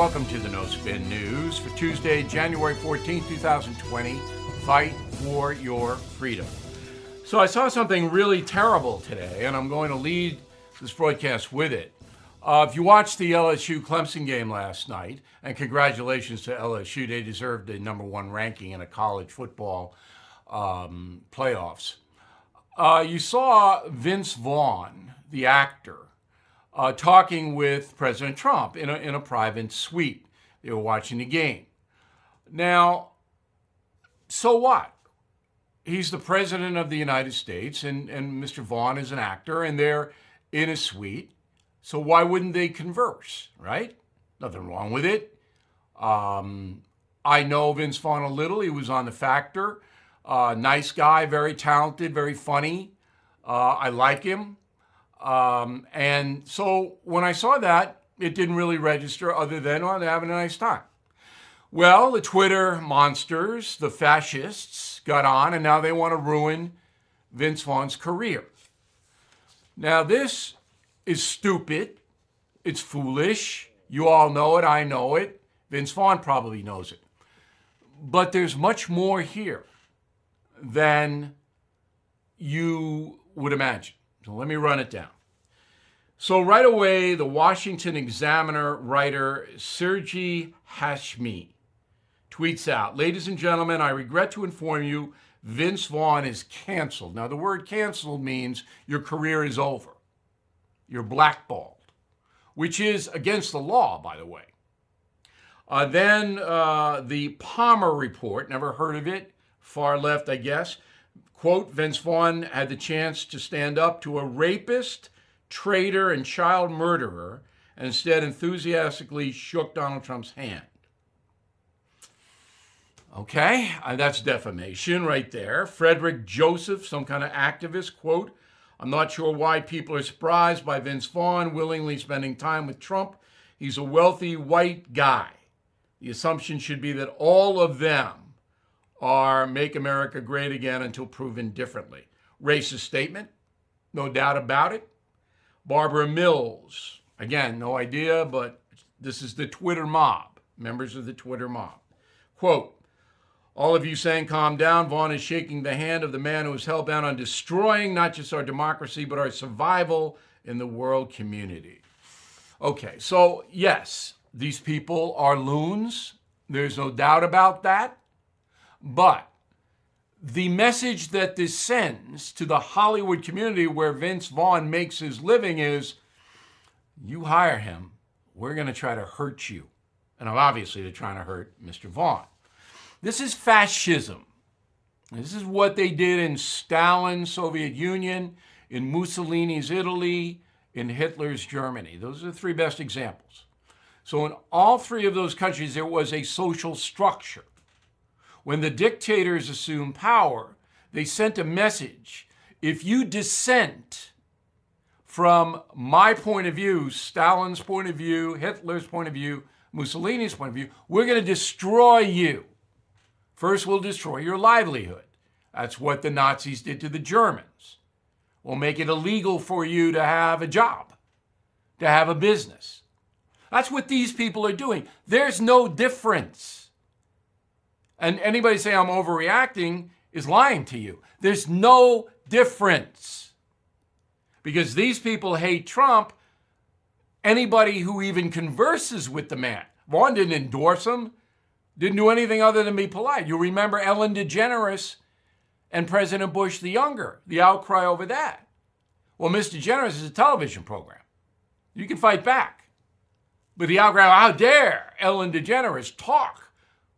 Welcome to the No Spin News for Tuesday, January 14, 2020. Fight for your freedom. So, I saw something really terrible today, and I'm going to lead this broadcast with it. Uh, if you watched the LSU Clemson game last night, and congratulations to LSU, they deserved the number one ranking in a college football um, playoffs. Uh, you saw Vince Vaughn, the actor, uh, talking with President Trump in a, in a private suite. They were watching the game. Now, so what? He's the president of the United States, and, and Mr. Vaughn is an actor, and they're in a suite. So why wouldn't they converse, right? Nothing wrong with it. Um, I know Vince Vaughn a little. He was on The Factor. Uh, nice guy, very talented, very funny. Uh, I like him. Um, and so when I saw that, it didn't really register other than, oh, they're having a nice time. Well, the Twitter monsters, the fascists, got on and now they want to ruin Vince Vaughn's career. Now, this is stupid. It's foolish. You all know it. I know it. Vince Vaughn probably knows it. But there's much more here than you would imagine. So let me run it down. So, right away, the Washington Examiner writer Siraj Hashmi tweets out Ladies and gentlemen, I regret to inform you Vince Vaughn is canceled. Now, the word canceled means your career is over, you're blackballed, which is against the law, by the way. Uh, then uh, the Palmer Report, never heard of it, far left, I guess. Quote Vince Vaughn had the chance to stand up to a rapist, traitor, and child murderer, and instead enthusiastically shook Donald Trump's hand. Okay, uh, that's defamation right there. Frederick Joseph, some kind of activist, quote, I'm not sure why people are surprised by Vince Vaughn willingly spending time with Trump. He's a wealthy white guy. The assumption should be that all of them are Make America Great Again until proven differently. Racist statement, no doubt about it. Barbara Mills, again, no idea, but this is the Twitter mob, members of the Twitter mob. Quote, all of you saying calm down, Vaughn is shaking the hand of the man who is hell bound on destroying not just our democracy, but our survival in the world community. Okay, so yes, these people are loons. There's no doubt about that. But the message that this sends to the Hollywood community where Vince Vaughn makes his living is you hire him, we're going to try to hurt you. And obviously, they're trying to hurt Mr. Vaughn. This is fascism. This is what they did in Stalin's Soviet Union, in Mussolini's Italy, in Hitler's Germany. Those are the three best examples. So, in all three of those countries, there was a social structure. When the dictators assumed power, they sent a message if you dissent from my point of view, Stalin's point of view, Hitler's point of view, Mussolini's point of view, we're going to destroy you. First, we'll destroy your livelihood. That's what the Nazis did to the Germans. We'll make it illegal for you to have a job, to have a business. That's what these people are doing. There's no difference. And anybody say I'm overreacting is lying to you. There's no difference. Because these people hate Trump. Anybody who even converses with the man, Vaughn didn't endorse him, didn't do anything other than be polite. You remember Ellen DeGeneres and President Bush the Younger, the outcry over that. Well, Miss DeGeneres is a television program. You can fight back. But the outcry, how dare Ellen DeGeneres talk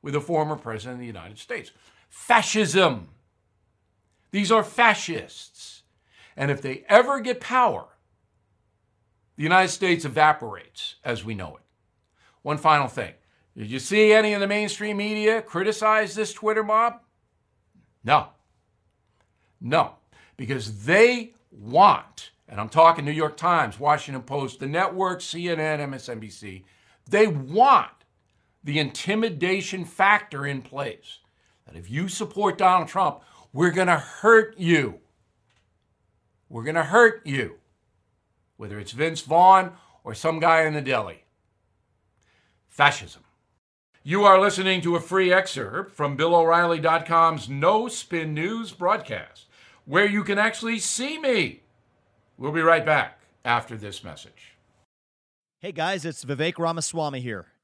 with a former president of the United States. Fascism. These are fascists. And if they ever get power, the United States evaporates as we know it. One final thing. Did you see any of the mainstream media criticize this Twitter mob? No. No. Because they want, and I'm talking New York Times, Washington Post, the network, CNN, MSNBC, they want the intimidation factor in place. That if you support Donald Trump, we're going to hurt you. We're going to hurt you. Whether it's Vince Vaughn or some guy in the deli. fascism. You are listening to a free excerpt from BillO'Reilly.com's No Spin News broadcast, where you can actually see me. We'll be right back after this message. Hey guys, it's Vivek Ramaswamy here,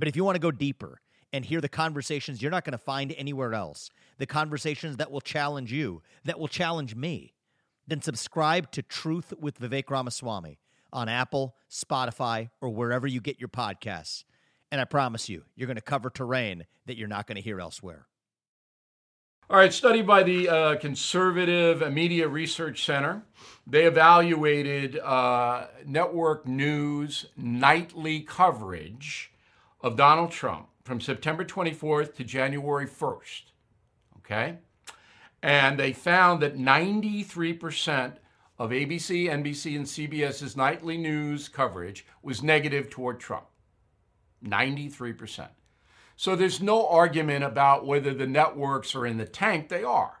But if you want to go deeper and hear the conversations you're not going to find anywhere else, the conversations that will challenge you, that will challenge me, then subscribe to Truth with Vivek Ramaswamy on Apple, Spotify, or wherever you get your podcasts. And I promise you, you're going to cover terrain that you're not going to hear elsewhere. All right, study by the uh, Conservative Media Research Center. They evaluated uh, network news nightly coverage of Donald Trump from September 24th to January 1st. Okay? And they found that 93% of ABC, NBC, and CBS's nightly news coverage was negative toward Trump. 93%. So there's no argument about whether the networks are in the tank. They are,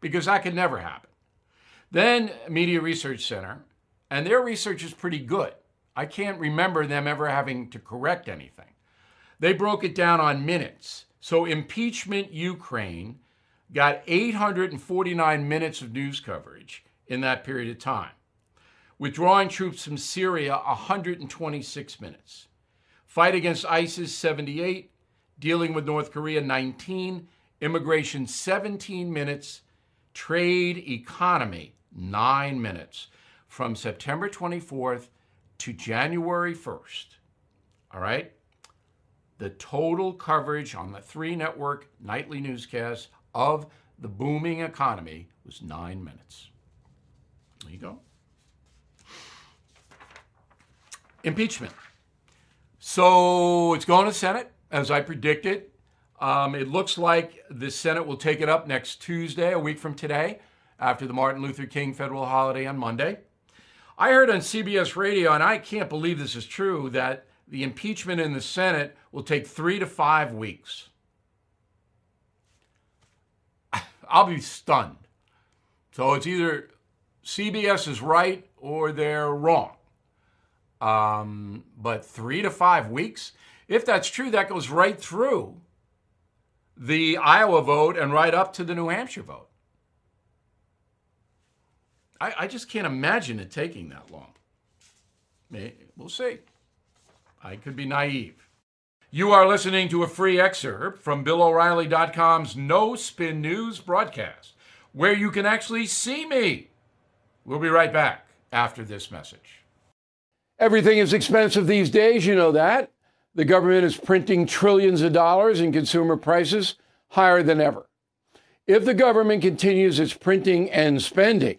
because that could never happen. Then Media Research Center, and their research is pretty good. I can't remember them ever having to correct anything. They broke it down on minutes. So impeachment Ukraine got 849 minutes of news coverage in that period of time. Withdrawing troops from Syria, 126 minutes. Fight against ISIS, 78. Dealing with North Korea, 19. Immigration, 17 minutes. Trade, economy, 9 minutes. From September 24th to January 1st. All right? The total coverage on the three network nightly newscasts of the booming economy was nine minutes. There you go. Impeachment. So it's going to Senate, as I predicted. Um, it looks like the Senate will take it up next Tuesday, a week from today, after the Martin Luther King federal holiday on Monday. I heard on CBS radio, and I can't believe this is true, that the impeachment in the Senate will take three to five weeks. I'll be stunned. So it's either CBS is right or they're wrong. Um, but three to five weeks, if that's true, that goes right through the Iowa vote and right up to the New Hampshire vote. I, I just can't imagine it taking that long. We'll see. I could be naive. You are listening to a free excerpt from BillO'Reilly.com's No Spin News broadcast, where you can actually see me. We'll be right back after this message. Everything is expensive these days, you know that. The government is printing trillions of dollars and consumer prices higher than ever. If the government continues its printing and spending,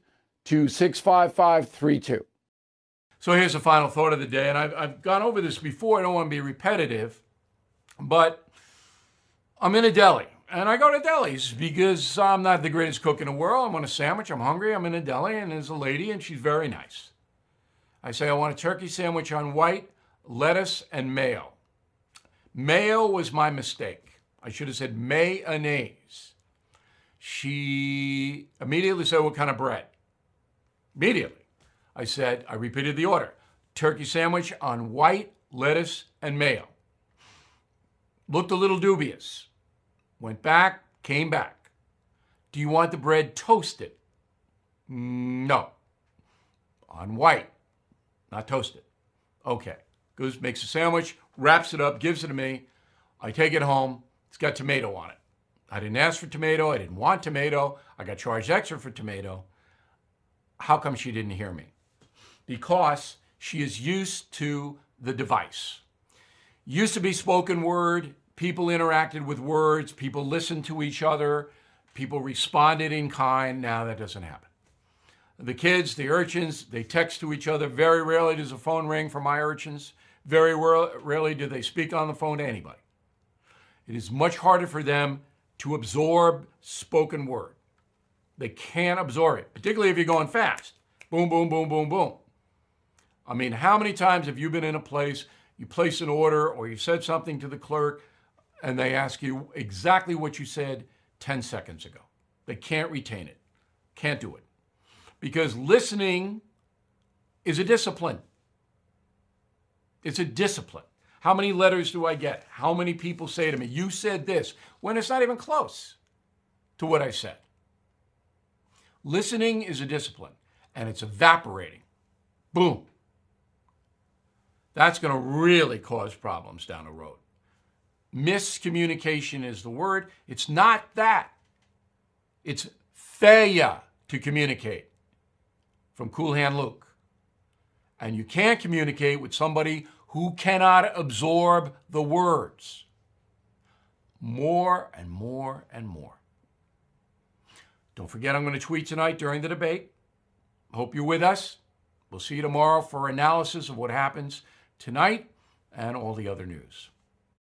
to 65532. So here's the final thought of the day, and I've, I've gone over this before. I don't want to be repetitive, but I'm in a deli, and I go to delis because I'm not the greatest cook in the world. I want a sandwich, I'm hungry, I'm in a deli, and there's a lady, and she's very nice. I say, I want a turkey sandwich on white, lettuce, and mayo. Mayo was my mistake. I should have said mayonnaise. She immediately said, What kind of bread? Immediately. I said, I repeated the order turkey sandwich on white lettuce and mayo. Looked a little dubious. Went back, came back. Do you want the bread toasted? No. On white, not toasted. Okay. Goose makes a sandwich, wraps it up, gives it to me. I take it home. It's got tomato on it. I didn't ask for tomato. I didn't want tomato. I got charged extra for tomato. How come she didn't hear me? Because she is used to the device. Used to be spoken word, people interacted with words, people listened to each other, people responded in kind. Now that doesn't happen. The kids, the urchins, they text to each other. Very rarely does a phone ring for my urchins. Very rarely do they speak on the phone to anybody. It is much harder for them to absorb spoken word. They can't absorb it, particularly if you're going fast. Boom, boom, boom, boom, boom. I mean, how many times have you been in a place, you place an order, or you said something to the clerk, and they ask you exactly what you said 10 seconds ago? They can't retain it, can't do it. Because listening is a discipline. It's a discipline. How many letters do I get? How many people say to me, You said this, when it's not even close to what I said? Listening is a discipline and it's evaporating. Boom. That's going to really cause problems down the road. Miscommunication is the word. It's not that, it's failure to communicate from Cool Hand Luke. And you can't communicate with somebody who cannot absorb the words. More and more and more. Don't forget, I'm going to tweet tonight during the debate. Hope you're with us. We'll see you tomorrow for analysis of what happens tonight and all the other news.